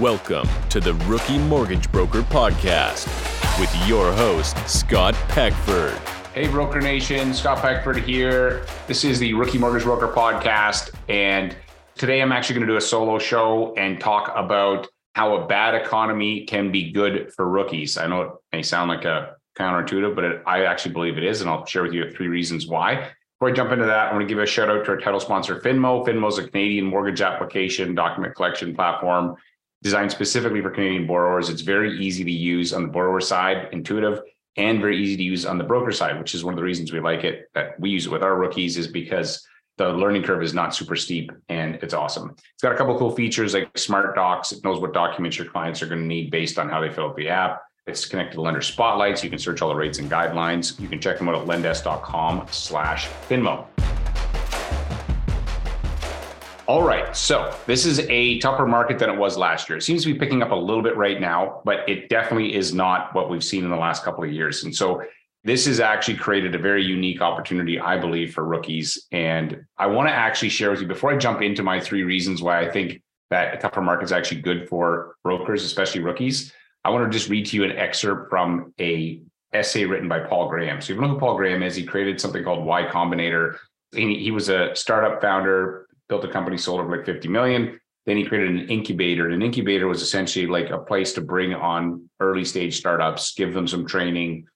Welcome to the Rookie Mortgage Broker Podcast with your host, Scott Peckford. Hey, Broker Nation, Scott Peckford here. This is the Rookie Mortgage Broker Podcast. And today I'm actually going to do a solo show and talk about how a bad economy can be good for rookies. I know it may sound like a counterintuitive, but it, I actually believe it is. And I'll share with you three reasons why. Before I jump into that, I want to give a shout out to our title sponsor, Finmo. Finmo is a Canadian mortgage application document collection platform designed specifically for Canadian borrowers. It's very easy to use on the borrower side, intuitive, and very easy to use on the broker side, which is one of the reasons we like it. That we use it with our rookies is because the learning curve is not super steep and it's awesome. It's got a couple cool features like smart docs. It knows what documents your clients are going to need based on how they fill out the app. It's connected to lender spotlights. You can search all the rates and guidelines. You can check them out at lendesk.com slash Finmo. All right. So this is a tougher market than it was last year. It seems to be picking up a little bit right now, but it definitely is not what we've seen in the last couple of years. And so this has actually created a very unique opportunity, I believe, for rookies. And I want to actually share with you before I jump into my three reasons why I think that a tougher market is actually good for brokers, especially rookies. I want to just read to you an excerpt from a essay written by Paul Graham. So you know who Paul Graham is? He created something called Y Combinator. He, he was a startup founder built a company, sold over like 50 million. Then he created an incubator. And an incubator was essentially like a place to bring on early stage startups, give them some training,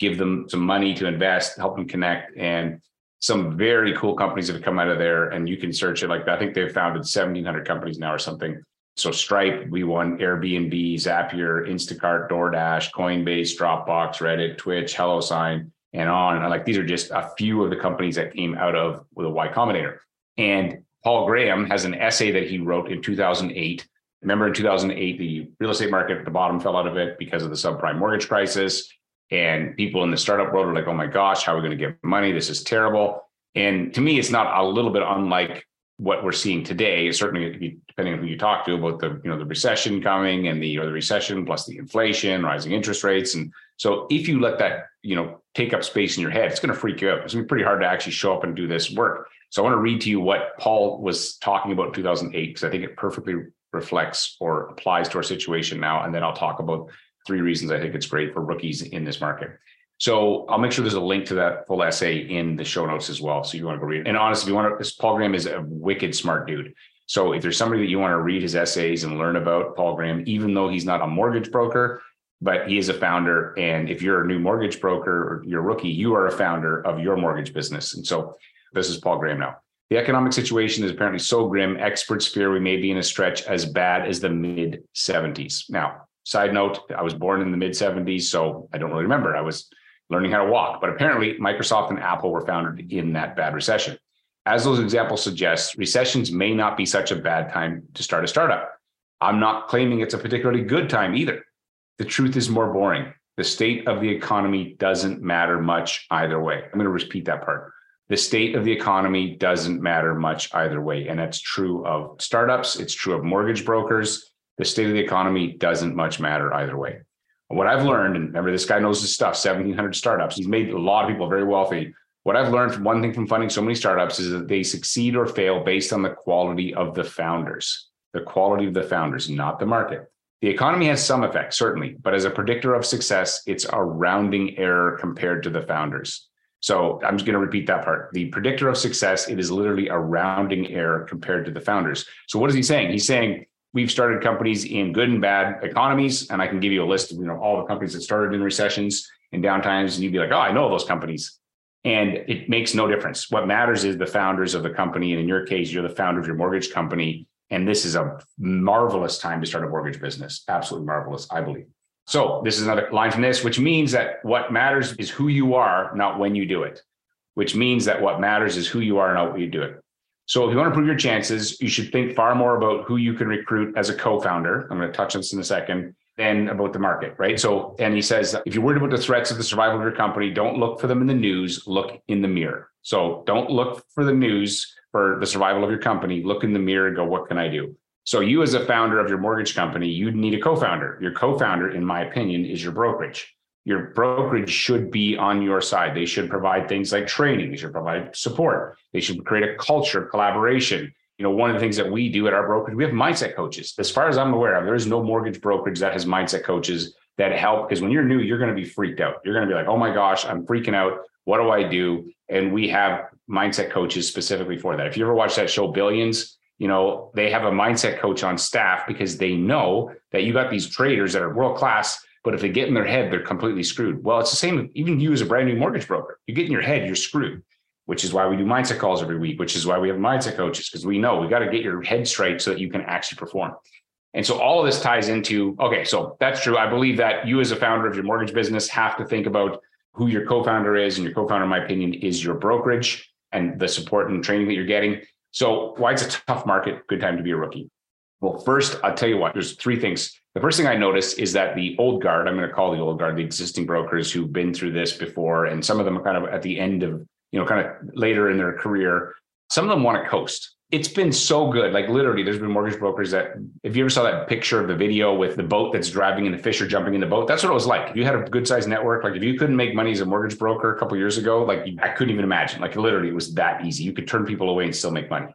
give them some money to invest, help them connect. And some very cool companies have come out of there. And you can search it like. I think they've founded 1,700 companies now or something. So Stripe, we won Airbnb, Zapier, Instacart, DoorDash, Coinbase, Dropbox, Reddit, Twitch, HelloSign, and on. And like these are just a few of the companies that came out of the Y Combinator. And Paul Graham has an essay that he wrote in 2008. Remember in 2008, the real estate market at the bottom fell out of it because of the subprime mortgage crisis. And people in the startup world were like, oh my gosh, how are we going to get money? This is terrible. And to me, it's not a little bit unlike what we're seeing today. Certainly, depending on who you talk to about the you know the recession coming and the or the recession plus the inflation, rising interest rates, and so if you let that you know take up space in your head, it's going to freak you out. It's going to be pretty hard to actually show up and do this work. So I want to read to you what Paul was talking about in 2008 because I think it perfectly reflects or applies to our situation now. And then I'll talk about three reasons I think it's great for rookies in this market. So I'll make sure there's a link to that full essay in the show notes as well. So you want to go read it. And honestly, if you want to, Paul Graham is a wicked smart dude. So if there's somebody that you want to read his essays and learn about Paul Graham, even though he's not a mortgage broker, but he is a founder. And if you're a new mortgage broker or you're a rookie, you are a founder of your mortgage business. And so this is Paul Graham now. The economic situation is apparently so grim, experts fear we may be in a stretch as bad as the mid 70s. Now, side note, I was born in the mid 70s, so I don't really remember. I was learning how to walk, but apparently Microsoft and Apple were founded in that bad recession. As those examples suggest, recessions may not be such a bad time to start a startup. I'm not claiming it's a particularly good time either. The truth is more boring. The state of the economy doesn't matter much either way. I'm going to repeat that part the state of the economy doesn't matter much either way. And that's true of startups, it's true of mortgage brokers. The state of the economy doesn't much matter either way. What I've learned, and remember, this guy knows his stuff 1,700 startups. He's made a lot of people very wealthy. What I've learned from one thing from funding so many startups is that they succeed or fail based on the quality of the founders, the quality of the founders, not the market. The economy has some effect, certainly, but as a predictor of success, it's a rounding error compared to the founders. So I'm just going to repeat that part. The predictor of success, it is literally a rounding error compared to the founders. So what is he saying? He's saying we've started companies in good and bad economies, and I can give you a list of you know all the companies that started in recessions and downtimes, and you'd be like, oh, I know those companies. And it makes no difference. What matters is the founders of the company. And in your case, you're the founder of your mortgage company. And this is a marvelous time to start a mortgage business. Absolutely marvelous, I believe. So this is another line from this, which means that what matters is who you are, not when you do it, which means that what matters is who you are, not what you do it. So if you want to improve your chances, you should think far more about who you can recruit as a co-founder. I'm going to touch on this in a second, than about the market, right? So, and he says, if you're worried about the threats of the survival of your company, don't look for them in the news, look in the mirror. So don't look for the news for the survival of your company. Look in the mirror and go, what can I do? So you as a founder of your mortgage company, you need a co-founder. Your co-founder, in my opinion, is your brokerage. Your brokerage should be on your side. They should provide things like training. They should provide support. They should create a culture of collaboration. you know, one of the things that we do at our brokerage, we have mindset coaches. As far as I'm aware of, there is no mortgage brokerage that has mindset coaches that help. Because when you're new, you're going to be freaked out. You're going to be like, oh my gosh, I'm freaking out. What do I do? And we have mindset coaches specifically for that. If you ever watch that show Billions, you know, they have a mindset coach on staff because they know that you got these traders that are world class, but if they get in their head, they're completely screwed. Well, it's the same, even you as a brand new mortgage broker, you get in your head, you're screwed which is why we do mindset calls every week, which is why we have mindset coaches, because we know we got to get your head straight so that you can actually perform. And so all of this ties into okay, so that's true. I believe that you, as a founder of your mortgage business, have to think about who your co founder is. And your co founder, in my opinion, is your brokerage and the support and training that you're getting. So, why it's a tough market, good time to be a rookie. Well, first, I'll tell you what, there's three things. The first thing I noticed is that the old guard, I'm going to call the old guard, the existing brokers who've been through this before, and some of them are kind of at the end of you know, kind of later in their career, some of them want to coast. It's been so good. Like literally, there's been mortgage brokers that, if you ever saw that picture of the video with the boat that's driving and the fish are jumping in the boat, that's what it was like. If you had a good sized network, like if you couldn't make money as a mortgage broker a couple years ago, like I couldn't even imagine. Like literally, it was that easy. You could turn people away and still make money.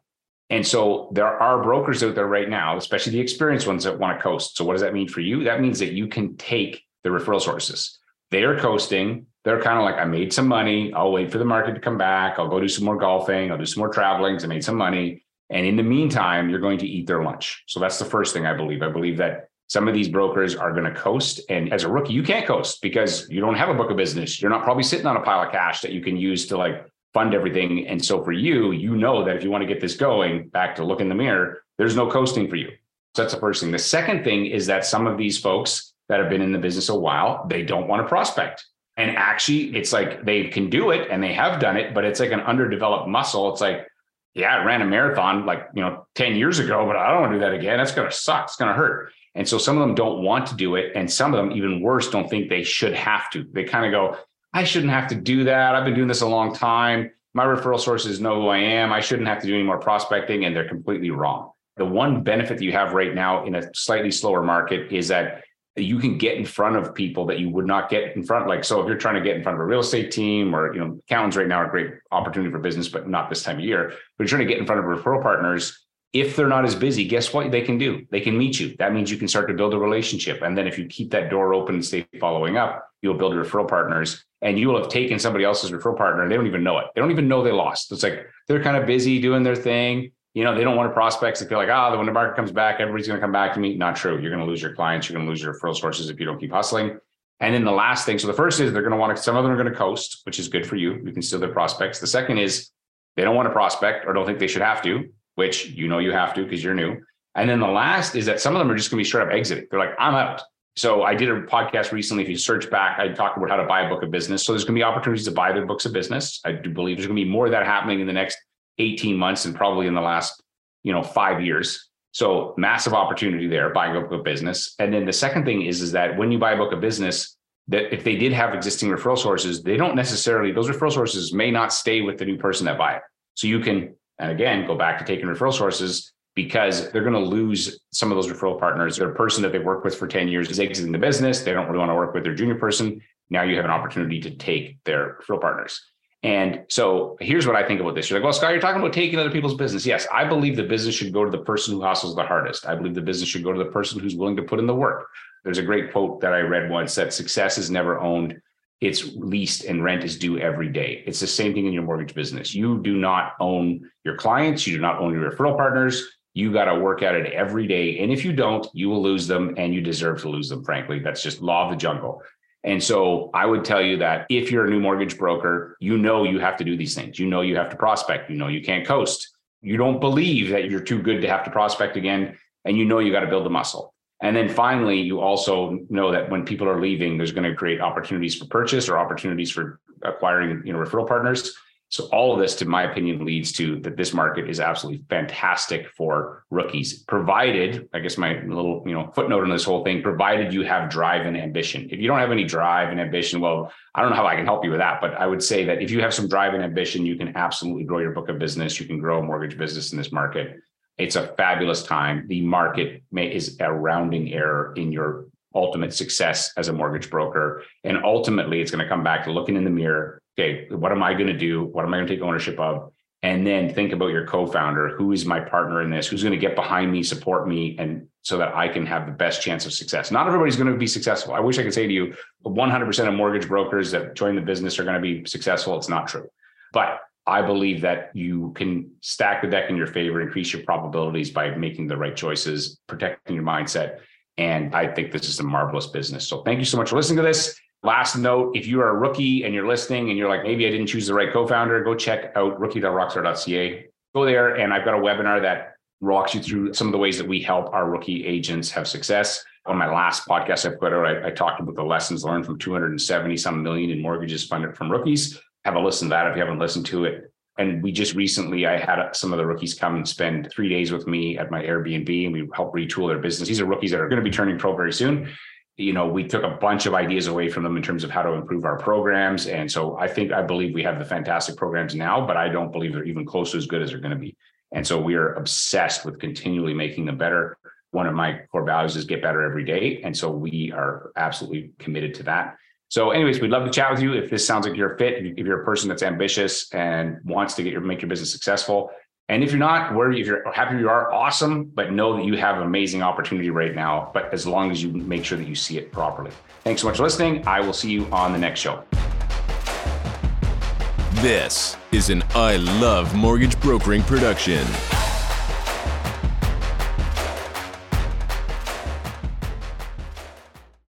And so there are brokers out there right now, especially the experienced ones that want to coast. So what does that mean for you? That means that you can take the referral sources. They are coasting they're kind of like, I made some money. I'll wait for the market to come back. I'll go do some more golfing. I'll do some more traveling I made some money. And in the meantime, you're going to eat their lunch. So that's the first thing I believe. I believe that some of these brokers are going to coast. And as a rookie, you can't coast because you don't have a book of business. You're not probably sitting on a pile of cash that you can use to like fund everything. And so for you, you know that if you want to get this going, back to look in the mirror, there's no coasting for you. So that's the first thing. The second thing is that some of these folks that have been in the business a while, they don't want to prospect. And actually, it's like they can do it and they have done it, but it's like an underdeveloped muscle. It's like, yeah, I ran a marathon like, you know, 10 years ago, but I don't want to do that again. That's going to suck. It's going to hurt. And so some of them don't want to do it. And some of them, even worse, don't think they should have to. They kind of go, I shouldn't have to do that. I've been doing this a long time. My referral sources know who I am. I shouldn't have to do any more prospecting. And they're completely wrong. The one benefit that you have right now in a slightly slower market is that you can get in front of people that you would not get in front. Like, so if you're trying to get in front of a real estate team or, you know, accountants right now are a great opportunity for business, but not this time of year. But you're trying to get in front of referral partners. If they're not as busy, guess what they can do? They can meet you. That means you can start to build a relationship. And then if you keep that door open and stay following up, you'll build referral partners and you will have taken somebody else's referral partner and they don't even know it. They don't even know they lost. It's like they're kind of busy doing their thing you know, they don't want to prospects. They feel like, ah, oh, when the market comes back, everybody's going to come back to me. Not true. You're going to lose your clients. You're going to lose your referral sources if you don't keep hustling. And then the last thing, so the first is they're going to want to, some of them are going to coast, which is good for you. You can steal their prospects. The second is they don't want to prospect or don't think they should have to, which you know you have to because you're new. And then the last is that some of them are just going to be straight up exiting. They're like, I'm out. So I did a podcast recently. If you search back, I talked about how to buy a book of business. So there's going to be opportunities to buy their books of business. I do believe there's going to be more of that happening in the next 18 months and probably in the last you know, five years. So massive opportunity there buying a book of business. And then the second thing is, is that when you buy a book of business, that if they did have existing referral sources, they don't necessarily, those referral sources may not stay with the new person that buy it. So you can, and again, go back to taking referral sources because they're going to lose some of those referral partners. Their person that they've worked with for 10 years is exiting the business. They don't really want to work with their junior person. Now you have an opportunity to take their referral partners. And so here's what I think about this. You're like, well, Scott, you're talking about taking other people's business. Yes, I believe the business should go to the person who hustles the hardest. I believe the business should go to the person who's willing to put in the work. There's a great quote that I read once that success is never owned. It's leased and rent is due every day. It's the same thing in your mortgage business. You do not own your clients. You do not own your referral partners. You got to work at it every day. And if you don't, you will lose them and you deserve to lose them, frankly. That's just law of the jungle. And so I would tell you that if you're a new mortgage broker, you know you have to do these things. You know you have to prospect. You know you can't coast. You don't believe that you're too good to have to prospect again. And you know you got to build the muscle. And then finally, you also know that when people are leaving, there's going to create opportunities for purchase or opportunities for acquiring, you know, referral partners. So all of this, to my opinion, leads to that this market is absolutely fantastic for rookies, provided, I guess my little, you know, footnote on this whole thing, provided you have drive and ambition. If you don't have any drive and ambition, well, I don't know how I can help you with that, but I would say that if you have some drive and ambition, you can absolutely grow your book of business. You can grow a mortgage business in this market. It's a fabulous time. The market may, is a rounding error in your ultimate success as a mortgage broker. And ultimately, it's going to come back to looking in the mirror. Okay, what am I going to do? What am I going to take ownership of? and then think about your co-founder. Who is my partner in this? Who's going to get behind me support me and so that i can have the best chance of success? Not everybody's going to be successful. I wish i could say to you 100% of mortgage brokers that join the business are going to be successful. It's not true. But i believe that you can stack the deck in your favor increase your probabilities by making the right choices protecting your mindset and i think this is a marvelous business. So thank you so much for listening to this Last note if you are a rookie and you're listening and you're like, maybe I didn't choose the right co founder, go check out rookie.rockstar.ca. Go there, and I've got a webinar that walks you through some of the ways that we help our rookie agents have success. On my last podcast I put out, I, I talked about the lessons learned from 270 some million in mortgages funded from rookies. Have a listen to that if you haven't listened to it. And we just recently, I had some of the rookies come and spend three days with me at my Airbnb, and we help retool their business. These are rookies that are going to be turning pro very soon you know, we took a bunch of ideas away from them in terms of how to improve our programs. And so I think, I believe we have the fantastic programs now, but I don't believe they're even close to as good as they're going to be. And so we are obsessed with continually making them better. One of my core values is get better every day. And so we are absolutely committed to that. So, anyways, we'd love to chat with you if this sounds like you're a fit. If you're a person that's ambitious and wants to get your make your business successful, and if you're not, where if you're happy you are, awesome, but know that you have amazing opportunity right now. But as long as you make sure that you see it properly. Thanks so much for listening. I will see you on the next show. This is an I Love Mortgage Brokering production.